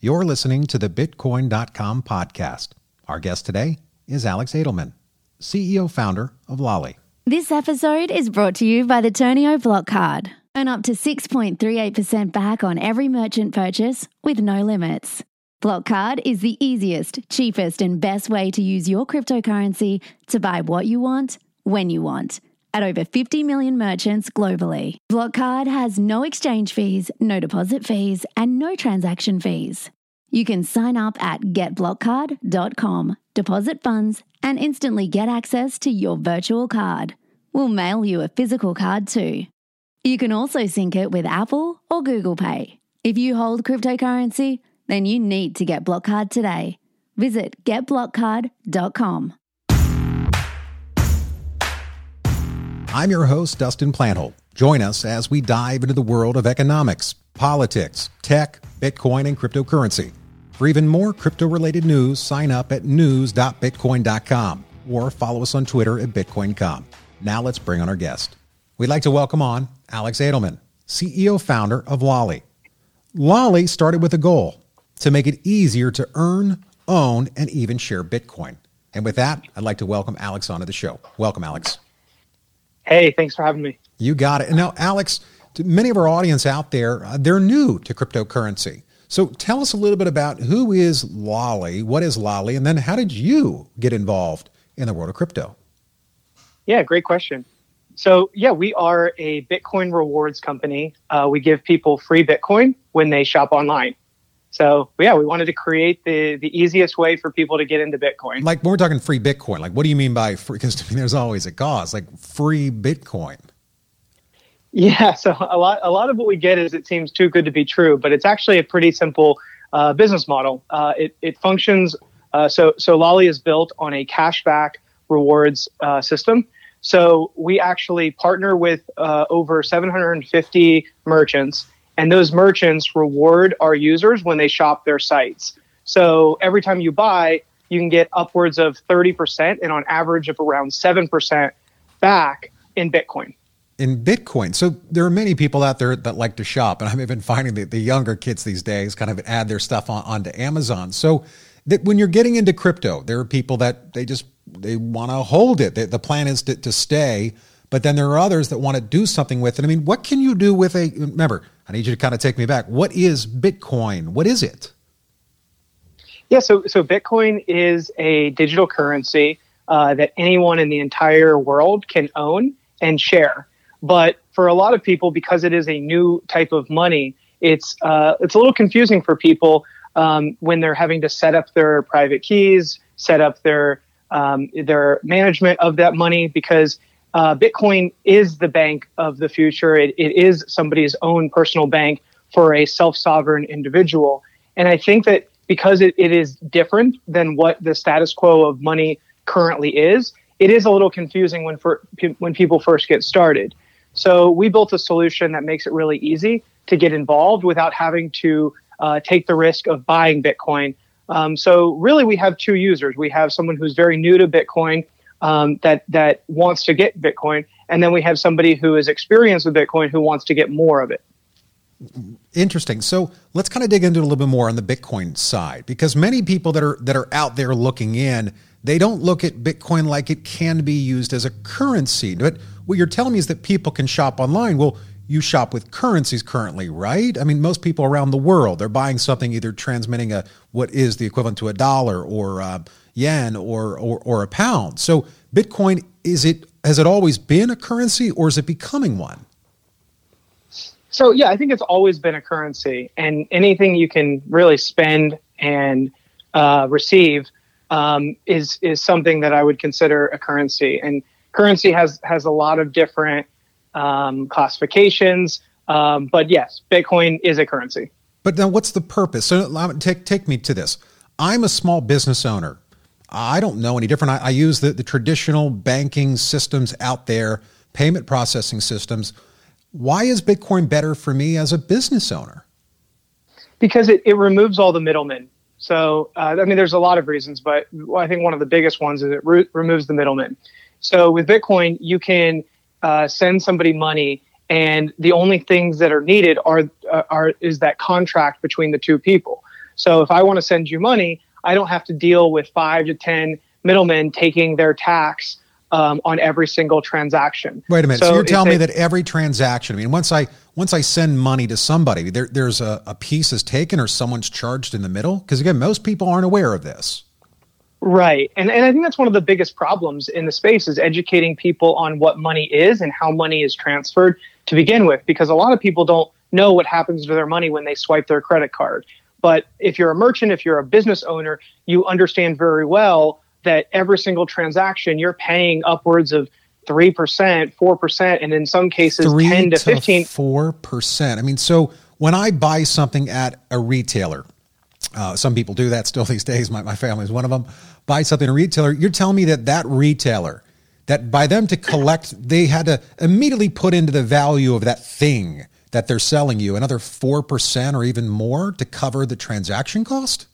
You're listening to the Bitcoin.com podcast. Our guest today is Alex Adelman, CEO founder of Lolli. This episode is brought to you by the Ternio Block Card. Earn up to 6.38% back on every merchant purchase with no limits. Block Card is the easiest, cheapest, and best way to use your cryptocurrency to buy what you want, when you want at over 50 million merchants globally. Blockcard has no exchange fees, no deposit fees, and no transaction fees. You can sign up at getblockcard.com, deposit funds, and instantly get access to your virtual card. We'll mail you a physical card too. You can also sync it with Apple or Google Pay. If you hold cryptocurrency, then you need to get Blockcard today. Visit getblockcard.com. I'm your host, Dustin Plantholt. Join us as we dive into the world of economics, politics, tech, Bitcoin, and cryptocurrency. For even more crypto related news, sign up at news.bitcoin.com or follow us on Twitter at BitcoinCom. Now let's bring on our guest. We'd like to welcome on Alex Adelman, CEO founder of Lolli. Lolli started with a goal to make it easier to earn, own, and even share Bitcoin. And with that, I'd like to welcome Alex onto the show. Welcome, Alex. Hey, thanks for having me. You got it. Now, Alex, many of our audience out there, uh, they're new to cryptocurrency. So tell us a little bit about who is Lolli, what is Lolli, and then how did you get involved in the world of crypto? Yeah, great question. So, yeah, we are a Bitcoin rewards company. Uh, we give people free Bitcoin when they shop online. So yeah, we wanted to create the the easiest way for people to get into Bitcoin. Like when we're talking free Bitcoin, like what do you mean by free? Because I mean, there's always a cost. Like free Bitcoin. Yeah, so a lot a lot of what we get is it seems too good to be true, but it's actually a pretty simple uh, business model. Uh, it it functions. Uh, so so Lolli is built on a cashback rewards uh, system. So we actually partner with uh, over 750 merchants and those merchants reward our users when they shop their sites. So every time you buy, you can get upwards of 30% and on average of around 7% back in Bitcoin. In Bitcoin. So there are many people out there that like to shop. And I'm even finding that the younger kids these days kind of add their stuff on, onto Amazon. So that when you're getting into crypto, there are people that they just they want to hold it. The, the plan is to, to stay but then there are others that want to do something with it. I mean, what can you do with a, remember, I need you to kind of take me back. What is Bitcoin? What is it? Yeah, so, so Bitcoin is a digital currency uh, that anyone in the entire world can own and share. But for a lot of people, because it is a new type of money, it's uh, it's a little confusing for people um, when they're having to set up their private keys, set up their um, their management of that money because uh, Bitcoin is the bank of the future. It, it is somebody's own personal bank for a self sovereign individual. And I think that because it, it is different than what the status quo of money currently is, it is a little confusing when, for, when people first get started. So we built a solution that makes it really easy to get involved without having to uh, take the risk of buying Bitcoin. Um, so really, we have two users. We have someone who's very new to Bitcoin um, that that wants to get Bitcoin, and then we have somebody who is experienced with Bitcoin who wants to get more of it. Interesting. So let's kind of dig into a little bit more on the Bitcoin side, because many people that are that are out there looking in, they don't look at Bitcoin like it can be used as a currency. But what you're telling me is that people can shop online. Well, you shop with currencies currently, right? I mean, most people around the world they're buying something either transmitting a what is the equivalent to a dollar or uh, yen or, or or a pound. So Bitcoin is it has it always been a currency or is it becoming one? So yeah, I think it's always been a currency, and anything you can really spend and uh, receive um, is is something that I would consider a currency. And currency has has a lot of different um, classifications, um, but yes, Bitcoin is a currency. But now, what's the purpose? So take take me to this. I'm a small business owner. I don't know any different. I, I use the, the traditional banking systems out there, payment processing systems. Why is Bitcoin better for me as a business owner? Because it, it removes all the middlemen. So, uh, I mean, there's a lot of reasons, but I think one of the biggest ones is it re- removes the middlemen. So, with Bitcoin, you can uh, send somebody money, and the only things that are needed are uh, are is that contract between the two people. So if I want to send you money, I don't have to deal with five to 10 middlemen taking their tax um, on every single transaction. Wait a minute. So, so you're telling me that every transaction, I mean, once I once I send money to somebody, there, there's a, a piece is taken or someone's charged in the middle? Because again, most people aren't aware of this. Right. And, and I think that's one of the biggest problems in the space is educating people on what money is and how money is transferred to begin with, because a lot of people don't know what happens to their money when they swipe their credit card. But if you're a merchant, if you're a business owner, you understand very well that every single transaction you're paying upwards of 3%, 4%, and in some cases 10 to 15. 4%. I mean, so when I buy something at a retailer, uh, some people do that still these days. My, my family is one of them. Buy something at a retailer. You're telling me that that retailer, that by them to collect, they had to immediately put into the value of that thing that they're selling you another 4% or even more to cover the transaction cost?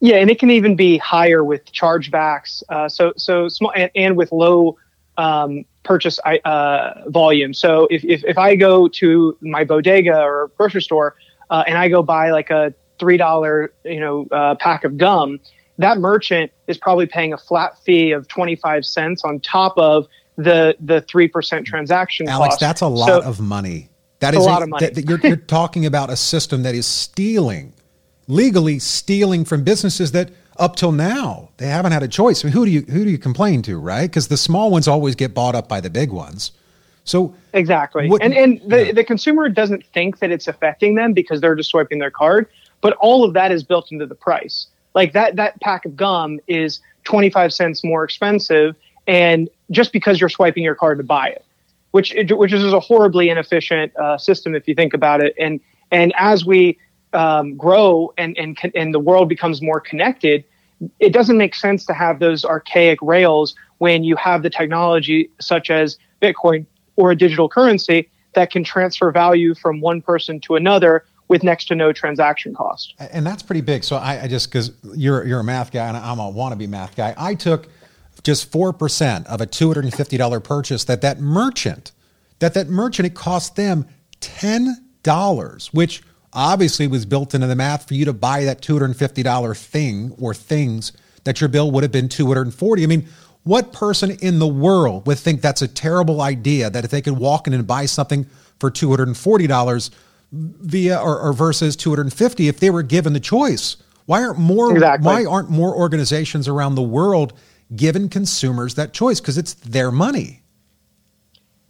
Yeah, and it can even be higher with chargebacks. Uh, so, so small and, and with low um, purchase uh, volume. So, if, if, if I go to my bodega or grocery store uh, and I go buy like a three dollar you know uh, pack of gum, that merchant is probably paying a flat fee of twenty five cents on top of the the three percent transaction Alex, cost. that's a lot so, of money. That is a lot of money. That, you're, you're talking about a system that is stealing, legally stealing from businesses that up till now they haven't had a choice. I mean, who do you who do you complain to, right? Because the small ones always get bought up by the big ones. So exactly, what, and and the yeah. the consumer doesn't think that it's affecting them because they're just swiping their card, but all of that is built into the price. Like that that pack of gum is twenty five cents more expensive, and just because you're swiping your card to buy it which which is a horribly inefficient uh, system if you think about it. And and as we um, grow and and and the world becomes more connected, it doesn't make sense to have those archaic rails when you have the technology such as Bitcoin or a digital currency that can transfer value from one person to another with next to no transaction cost. And that's pretty big. So I, I just because you're you're a math guy and I'm a wannabe math guy, I took just 4% of a $250 purchase that that merchant, that that merchant, it cost them $10, which obviously was built into the math for you to buy that $250 thing or things that your bill would have been 240. I mean, what person in the world would think that's a terrible idea that if they could walk in and buy something for $240 via or, or versus 250 if they were given the choice? Why aren't more exactly. why aren't more organizations around the world given consumers that choice because it's their money.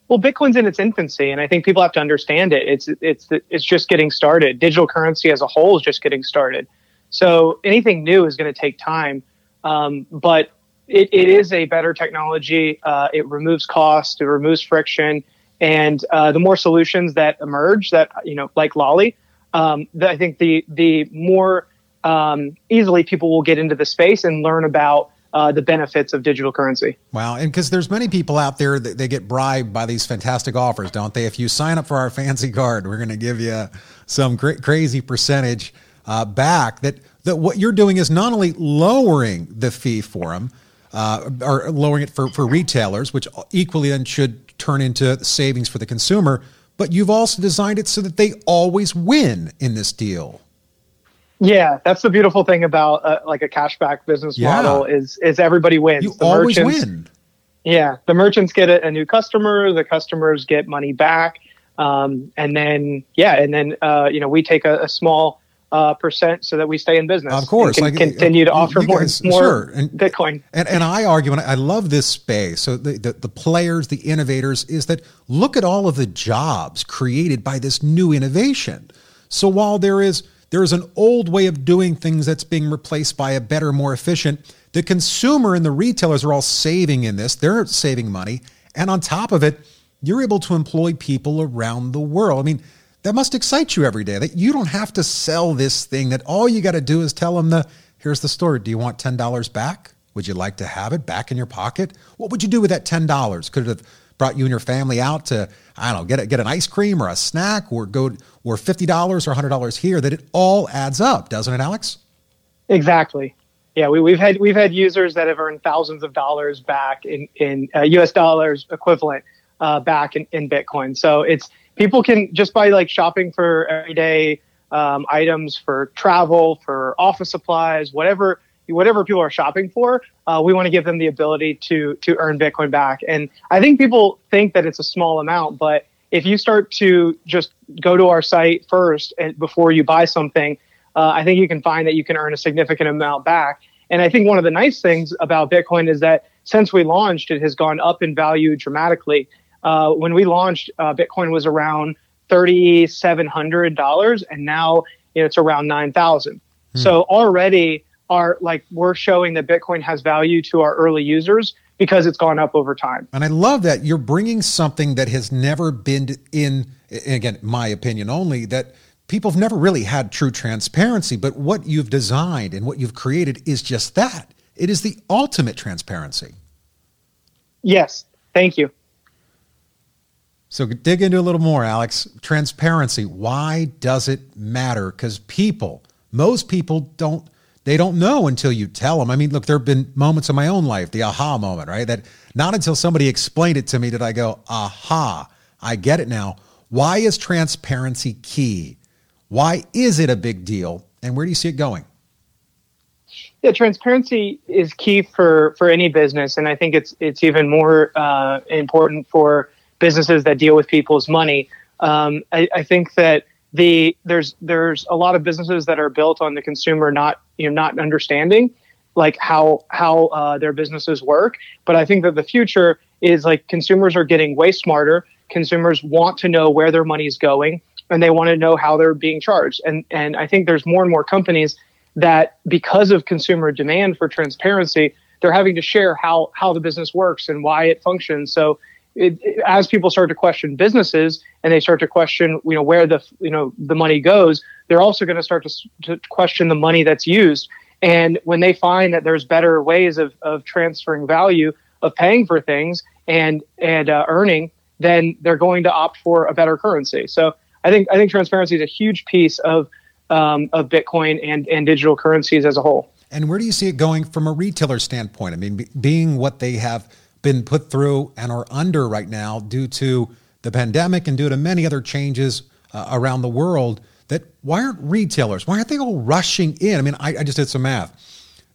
Well, Bitcoin's in its infancy, and I think people have to understand it. It's it's it's just getting started. Digital currency as a whole is just getting started. So anything new is going to take time, um, but it, it is a better technology. Uh, it removes cost, it removes friction, and uh, the more solutions that emerge, that you know, like Lolli, um, I think the the more um, easily people will get into the space and learn about uh, the benefits of digital currency. Wow, and because there's many people out there that they get bribed by these fantastic offers, don't they? If you sign up for our fancy card, we're going to give you some cra- crazy percentage uh, back. That that what you're doing is not only lowering the fee for them, uh, or lowering it for for retailers, which equally then should turn into savings for the consumer, but you've also designed it so that they always win in this deal. Yeah, that's the beautiful thing about uh, like a cashback business yeah. model is is everybody wins. You the always win. Yeah, the merchants get a, a, new customer, the customers get money back, um, and then yeah, and then uh, you know we take a, a small uh, percent so that we stay in business. Of course, like, continue to offer more, guys, more sure. and, Bitcoin. And, and I argue, and I love this space. So the, the, the players, the innovators, is that look at all of the jobs created by this new innovation. So while there is there is an old way of doing things that's being replaced by a better, more efficient. The consumer and the retailers are all saving in this. They're saving money. And on top of it, you're able to employ people around the world. I mean, that must excite you every day that you don't have to sell this thing, that all you got to do is tell them the here's the story. Do you want $10 back? Would you like to have it back in your pocket? What would you do with that $10? Could it have brought you and your family out to I don't know get a, get an ice cream or a snack or go or fifty dollars or hundred dollars here that it all adds up, doesn't it, Alex? Exactly. Yeah, we, have had we've had users that have earned thousands of dollars back in in uh, U.S. dollars equivalent uh, back in, in Bitcoin. So it's people can just by like shopping for everyday um, items for travel, for office supplies, whatever whatever people are shopping for, uh, we want to give them the ability to to earn Bitcoin back. And I think people think that it's a small amount, but if you start to just go to our site first and before you buy something, uh, I think you can find that you can earn a significant amount back. And I think one of the nice things about Bitcoin is that since we launched, it has gone up in value dramatically. Uh, when we launched, uh, Bitcoin was around thirty seven hundred dollars, and now you know, it's around nine thousand. Hmm. So already, are like we're showing that Bitcoin has value to our early users because it's gone up over time. And I love that you're bringing something that has never been in, again, my opinion only, that people have never really had true transparency. But what you've designed and what you've created is just that it is the ultimate transparency. Yes. Thank you. So dig into a little more, Alex. Transparency. Why does it matter? Because people, most people don't they don't know until you tell them. I mean, look, there have been moments in my own life, the aha moment, right? That not until somebody explained it to me did I go, aha, I get it now. Why is transparency key? Why is it a big deal? And where do you see it going? Yeah, transparency is key for for any business, and I think it's it's even more uh, important for businesses that deal with people's money. Um, I, I think that the there's there's a lot of businesses that are built on the consumer not you know not understanding like how how uh, their businesses work. But I think that the future is like consumers are getting way smarter. Consumers want to know where their money is going, and they want to know how they're being charged. And and I think there's more and more companies that because of consumer demand for transparency, they're having to share how how the business works and why it functions. So it, it, as people start to question businesses and they start to question, you know, where the you know the money goes, they're also going to start to, to question the money that's used. And when they find that there's better ways of, of transferring value, of paying for things and and uh, earning, then they're going to opt for a better currency. So I think I think transparency is a huge piece of um, of Bitcoin and and digital currencies as a whole. And where do you see it going from a retailer standpoint? I mean, being what they have been put through and are under right now due to the pandemic and due to many other changes uh, around the world that why aren't retailers why aren't they all rushing in? I mean I, I just did some math.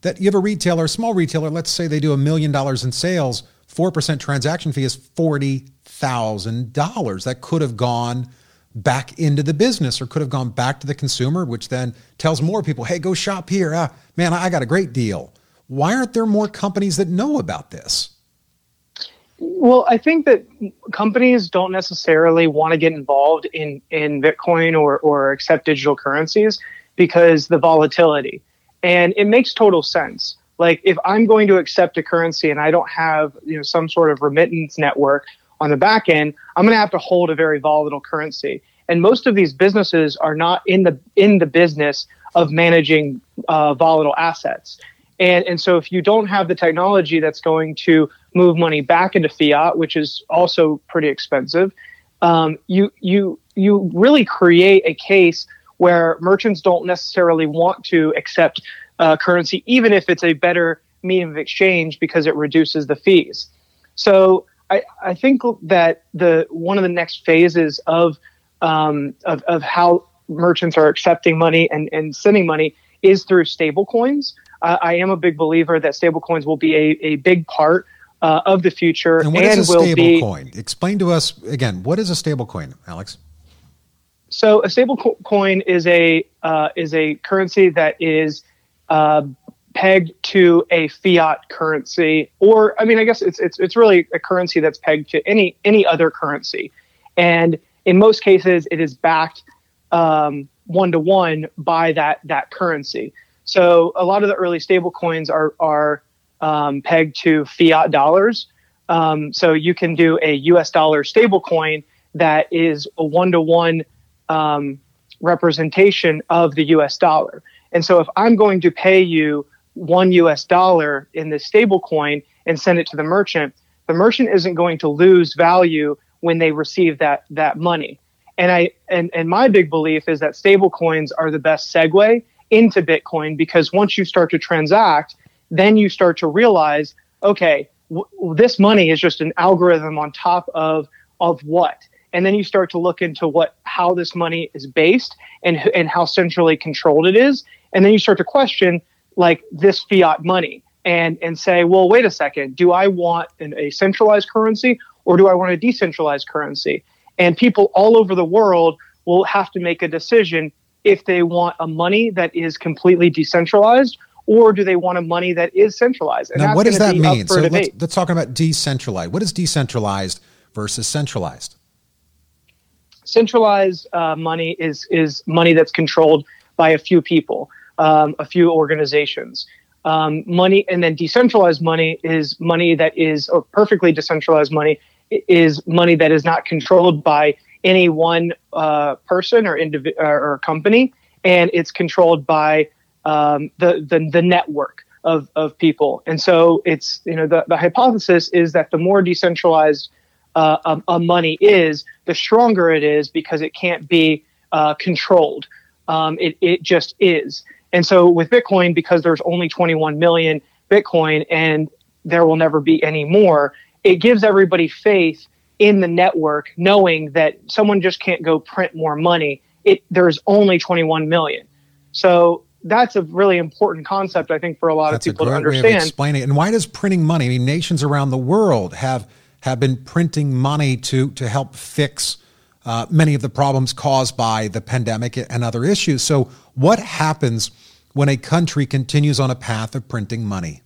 That you have a retailer a small retailer let's say they do a million dollars in sales 4% transaction fee is $40000 that could have gone back into the business or could have gone back to the consumer which then tells more people hey go shop here. Ah, man i got a great deal. Why aren't there more companies that know about this well, I think that companies don't necessarily want to get involved in, in Bitcoin or, or accept digital currencies because the volatility. And it makes total sense. Like if I'm going to accept a currency and I don't have, you know, some sort of remittance network on the back end, I'm going to have to hold a very volatile currency. And most of these businesses are not in the in the business of managing uh, volatile assets. And, and so if you don't have the technology that's going to move money back into fiat, which is also pretty expensive, um, you, you, you really create a case where merchants don't necessarily want to accept uh, currency, even if it's a better medium of exchange because it reduces the fees. So I, I think that the one of the next phases of, um, of, of how merchants are accepting money and, and sending money is through stable coins uh, I am a big believer that stablecoins will be a, a big part uh, of the future. And what and is a stablecoin? Explain to us again. What is a stablecoin, Alex? So a stablecoin is a uh, is a currency that is uh, pegged to a fiat currency, or I mean, I guess it's it's it's really a currency that's pegged to any any other currency, and in most cases, it is backed one to one by that that currency. So a lot of the early stable coins are are um, pegged to fiat dollars. Um, so you can do a U.S. dollar stable coin that is a one to one representation of the U.S. dollar. And so if I'm going to pay you one U.S. dollar in this stable coin and send it to the merchant, the merchant isn't going to lose value when they receive that that money. And I and, and my big belief is that stable coins are the best segue into Bitcoin because once you start to transact, then you start to realize, okay, w- this money is just an algorithm on top of of what? and then you start to look into what how this money is based and and how centrally controlled it is, and then you start to question like this fiat money and and say, well, wait a second, do I want an, a centralized currency or do I want a decentralized currency? And people all over the world will have to make a decision if they want a money that is completely decentralized or do they want a money that is centralized? And now, what does that mean? So let's, let's talk about decentralized. What is decentralized versus centralized? Centralized uh, money is is money that's controlled by a few people, um, a few organizations. Um, money and then decentralized money is money that is or perfectly decentralized money is money that is not controlled by any one uh, person or individual or company, and it's controlled by um, the, the the network of of people. And so it's you know the the hypothesis is that the more decentralized uh, a, a, money is, the stronger it is because it can't be uh, controlled. Um, it it just is. And so with Bitcoin, because there's only 21 million Bitcoin and there will never be any more, it gives everybody faith in the network, knowing that someone just can't go print more money. It there's only 21 million. So that's a really important concept, I think, for a lot that's of people to understand. Way of explaining it. And why does printing money? I mean, nations around the world have have been printing money to to help fix uh, many of the problems caused by the pandemic and other issues. So, what happens when a country continues on a path of printing money?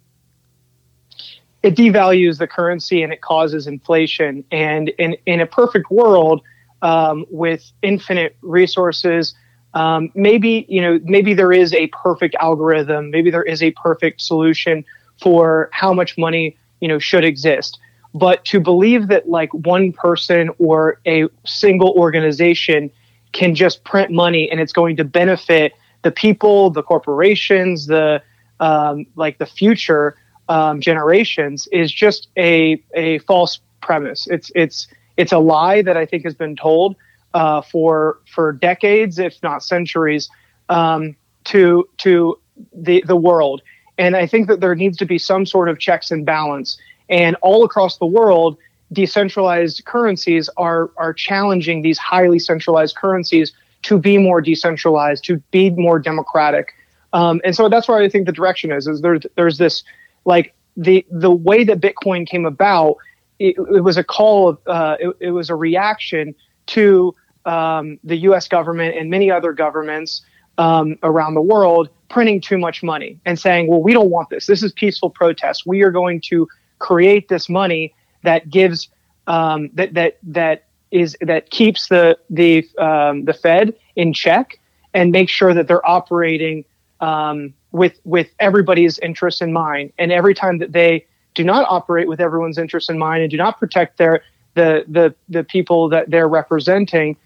It devalues the currency and it causes inflation. And in, in a perfect world, um, with infinite resources, um, maybe you know maybe there is a perfect algorithm, maybe there is a perfect solution for how much money you know should exist. But to believe that like one person or a single organization can just print money and it's going to benefit the people, the corporations, the um, like the future um, generations is just a a false premise. It's it's it's a lie that I think has been told uh, for for decades, if not centuries, um, to to the the world. And I think that there needs to be some sort of checks and balance. And all across the world, decentralized currencies are are challenging these highly centralized currencies to be more decentralized, to be more democratic. Um, and so that's where I think the direction is. Is there's there's this like the the way that Bitcoin came about. It, it was a call. Of, uh, it, it, was a reaction to um, the U.S. government and many other governments um, around the world printing too much money and saying, "Well, we don't want this. This is peaceful protest. We are going to create this money that gives um, that that that is that keeps the the um, the Fed in check and make sure that they're operating um, with with everybody's interest in mind. And every time that they do not operate with everyone's interest in mind and do not protect their the the the people that they're representing,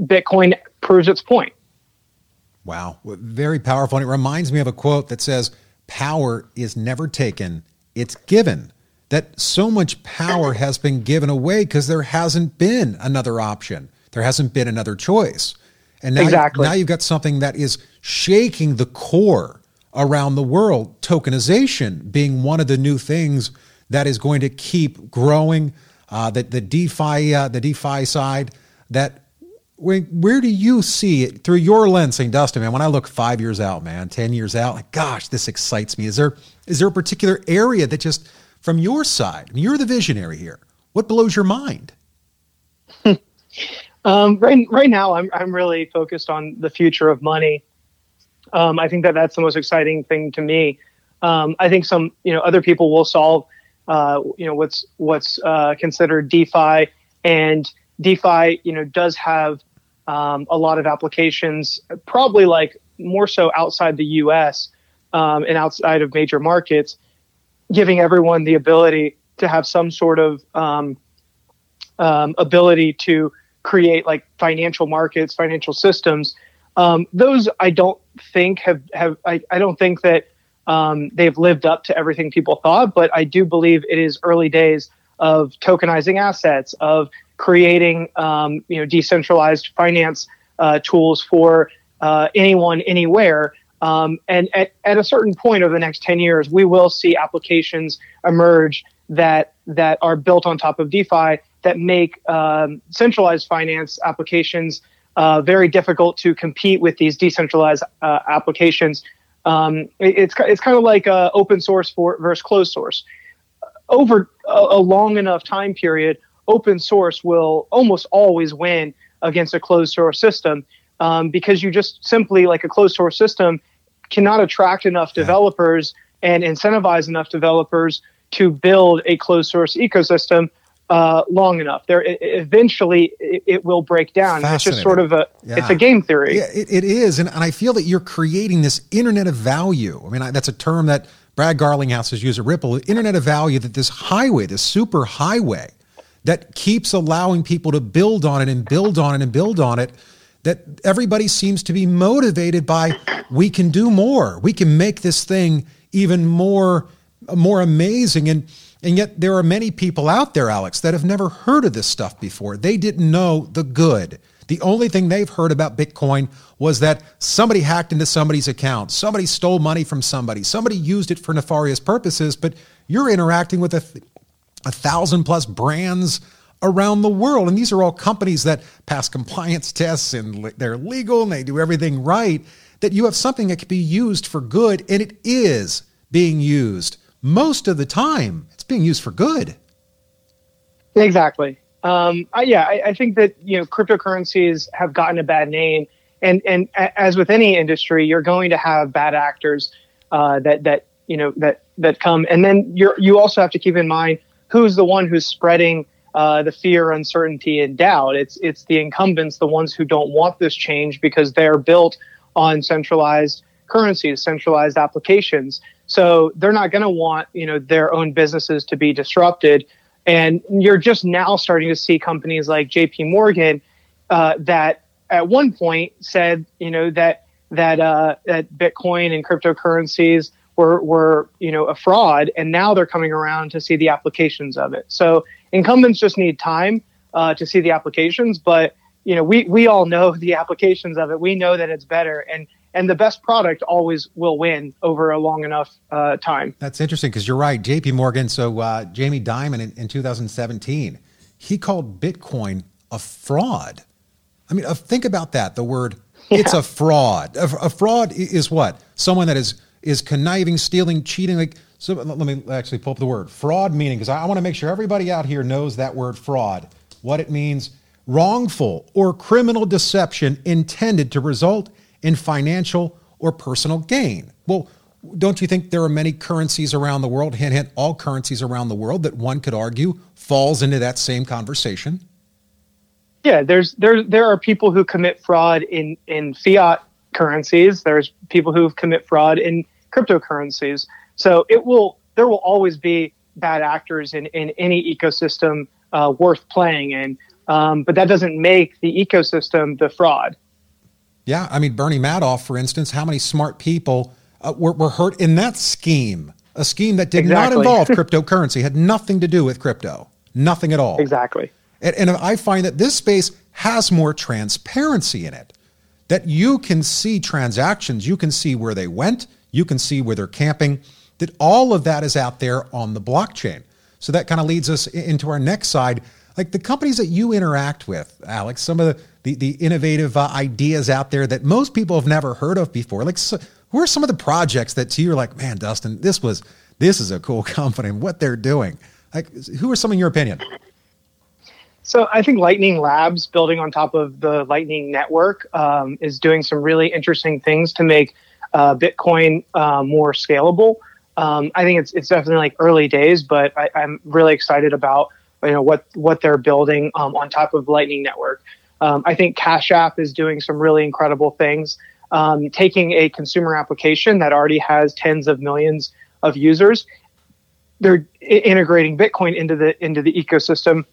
Bitcoin proves its point. Wow, very powerful. And it reminds me of a quote that says, "Power is never taken; it's given." that so much power has been given away because there hasn't been another option. There hasn't been another choice. And now, exactly. now you've got something that is shaking the core around the world. Tokenization being one of the new things that is going to keep growing. Uh, the, the DeFi, uh, the DeFi side. That where, where do you see it through your lens, St. Dustin, man? When I look five years out, man, ten years out, like, gosh, this excites me. Is there is there a particular area that just from your side? I mean, You're the visionary here. What blows your mind? um, right, right now, I'm, I'm really focused on the future of money. Um, I think that that's the most exciting thing to me. Um, I think some, you know, other people will solve, uh, you know, what's what's uh, considered DeFi, and DeFi, you know, does have um, a lot of applications, probably like more so outside the U.S. Um, and outside of major markets giving everyone the ability to have some sort of um, um, ability to create like financial markets, financial systems. Um, those I don't think have have I, I don't think that um, they've lived up to everything people thought, but I do believe it is early days of tokenizing assets, of creating um, you know decentralized finance uh, tools for uh, anyone anywhere. Um, and at, at a certain point over the next 10 years, we will see applications emerge that that are built on top of DeFi that make um, centralized finance applications uh, very difficult to compete with these decentralized uh, applications. Um, it, it's it's kind of like uh, open source for, versus closed source. Over a, a, long enough time period, open source will almost always win against a closed source system um, because you just simply like a closed source system cannot attract enough developers and incentivize enough developers to build a closed source ecosystem uh, long enough. There, it, eventually, it, it, will break down. It's just sort of a, yeah. it's a game theory. Yeah, it, it is, and, and I feel that you're creating this internet of value. I mean, I, that's a term that Brad Garlinghouse has used at Ripple. Internet of value that this highway, this super highway, that keeps allowing people to build on it and build on it and build on it. That everybody seems to be motivated by. We can do more. We can make this thing even more more amazing and and yet, there are many people out there, Alex, that have never heard of this stuff before. They didn't know the good. The only thing they've heard about Bitcoin was that somebody hacked into somebody's account, somebody stole money from somebody, somebody used it for nefarious purposes, but you're interacting with a, a thousand plus brands around the world. And these are all companies that pass compliance tests and they're legal and they do everything right. That you have something that can be used for good, and it is being used most of the time it's being used for good. Exactly. Um, I, yeah, I, I, think that you know cryptocurrencies have gotten a bad name, and and as with any industry, you're going to have bad actors uh, that that you know that that come, and then you you also have to keep in mind who's the one who's spreading uh, the fear, uncertainty, and doubt. It's it's the incumbents, the ones who don't want this change because they're built on centralized currencies, centralized applications. So they're not going to want, you know, their own businesses to be disrupted. And you're just now starting to see companies like JP Morgan uh, that at one point said, you know, that that uh, that Bitcoin and cryptocurrencies were were you know a fraud, and now they're coming around to see the applications of it. So incumbents just need time uh, to see the applications, but you know we we all know the applications of it. We know that it's better, and and the best product always will win over a long enough uh, time. That's interesting because you're right, J.P. Morgan. So uh, Jamie Dimon in, in, 2017, he called Bitcoin a fraud. I mean, uh, think about that. The word yeah. it's a fraud. A, a, fraud is what someone that is is conniving, stealing, cheating. Like so, let me actually pull up the word fraud meaning because I, I want to make sure everybody out here knows that word fraud, what it means. Wrongful or criminal deception intended to result in financial or personal gain. Well, don't you think there are many currencies around the world, hint, hint, all currencies around the world that one could argue falls into that same conversation? Yeah, there's there there are people who commit fraud in in fiat currencies. There's people who commit fraud in cryptocurrencies. So it will there will always be bad actors in in any ecosystem uh, worth playing in. Um, but that doesn't make the ecosystem the fraud. Yeah, I mean Bernie Madoff, for instance, how many smart people uh, were, were hurt in that scheme? A scheme that did exactly. not involve cryptocurrency, had nothing to do with crypto, nothing at all. Exactly. And, and I find that this space has more transparency in it. That you can see transactions, you can see where they went, you can see where they're camping. That all of that is out there on the blockchain. So that kind of leads us into our next side like the companies that you interact with, Alex, some of the, the, the innovative uh, ideas out there that most people have never heard of before. Like, so, who are some of the projects that to you are like, man, Dustin, this was, this is a cool company what they're doing? Like, who are some in your opinion? So I think Lightning Labs, building on top of the Lightning Network, um, is doing some really interesting things to make uh, Bitcoin uh, more scalable. Um, I think it's it's definitely like early days, but I, I'm really excited about you know what what they're building um, on top of Lightning Network. Um, I think Cash App is doing some really incredible things, um, taking a consumer application that already has tens of millions of users. They're integrating Bitcoin into the into the ecosystem,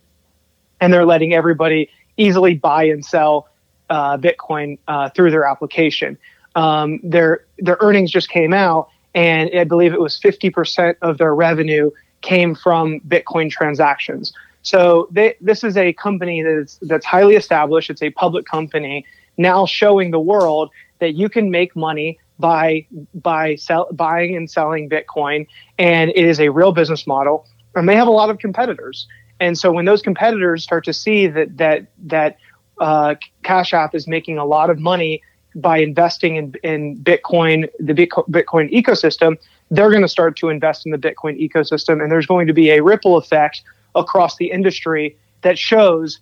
and they're letting everybody easily buy and sell uh, Bitcoin uh, through their application. Um, their their earnings just came out, and I believe it was fifty percent of their revenue came from Bitcoin transactions. So they, this is a company that's that's highly established. It's a public company now showing the world that you can make money by by sell, buying and selling Bitcoin, and it is a real business model. And they have a lot of competitors. And so when those competitors start to see that that that uh, Cash App is making a lot of money by investing in, in Bitcoin, the Bitcoin ecosystem, they're going to start to invest in the Bitcoin ecosystem, and there's going to be a ripple effect across the industry that shows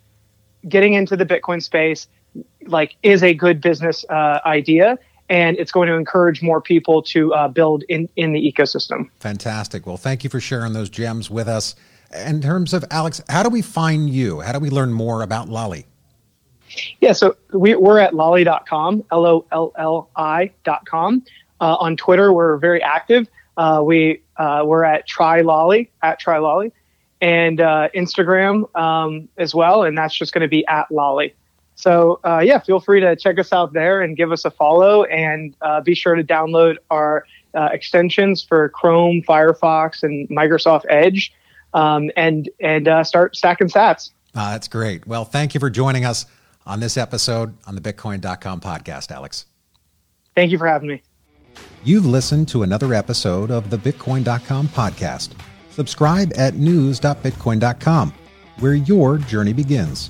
getting into the Bitcoin space like is a good business uh, idea and it's going to encourage more people to uh, build in, in the ecosystem. Fantastic. Well, thank you for sharing those gems with us. In terms of Alex, how do we find you? How do we learn more about Lolli? Yeah, so we, we're at lolli.com, L O L L I.com. Uh, on Twitter, we're very active. Uh, we, uh, we're at Try Lolli, at Try Lolli, and uh, Instagram um, as well, and that's just going to be at Lolli. So uh, yeah, feel free to check us out there and give us a follow, and uh, be sure to download our uh, extensions for Chrome, Firefox, and Microsoft Edge, um, and and uh, start stacking Sats. Uh, that's great. Well, thank you for joining us on this episode on the Bitcoin.com podcast, Alex. Thank you for having me. You've listened to another episode of the Bitcoin.com podcast. Subscribe at news.bitcoin.com, where your journey begins.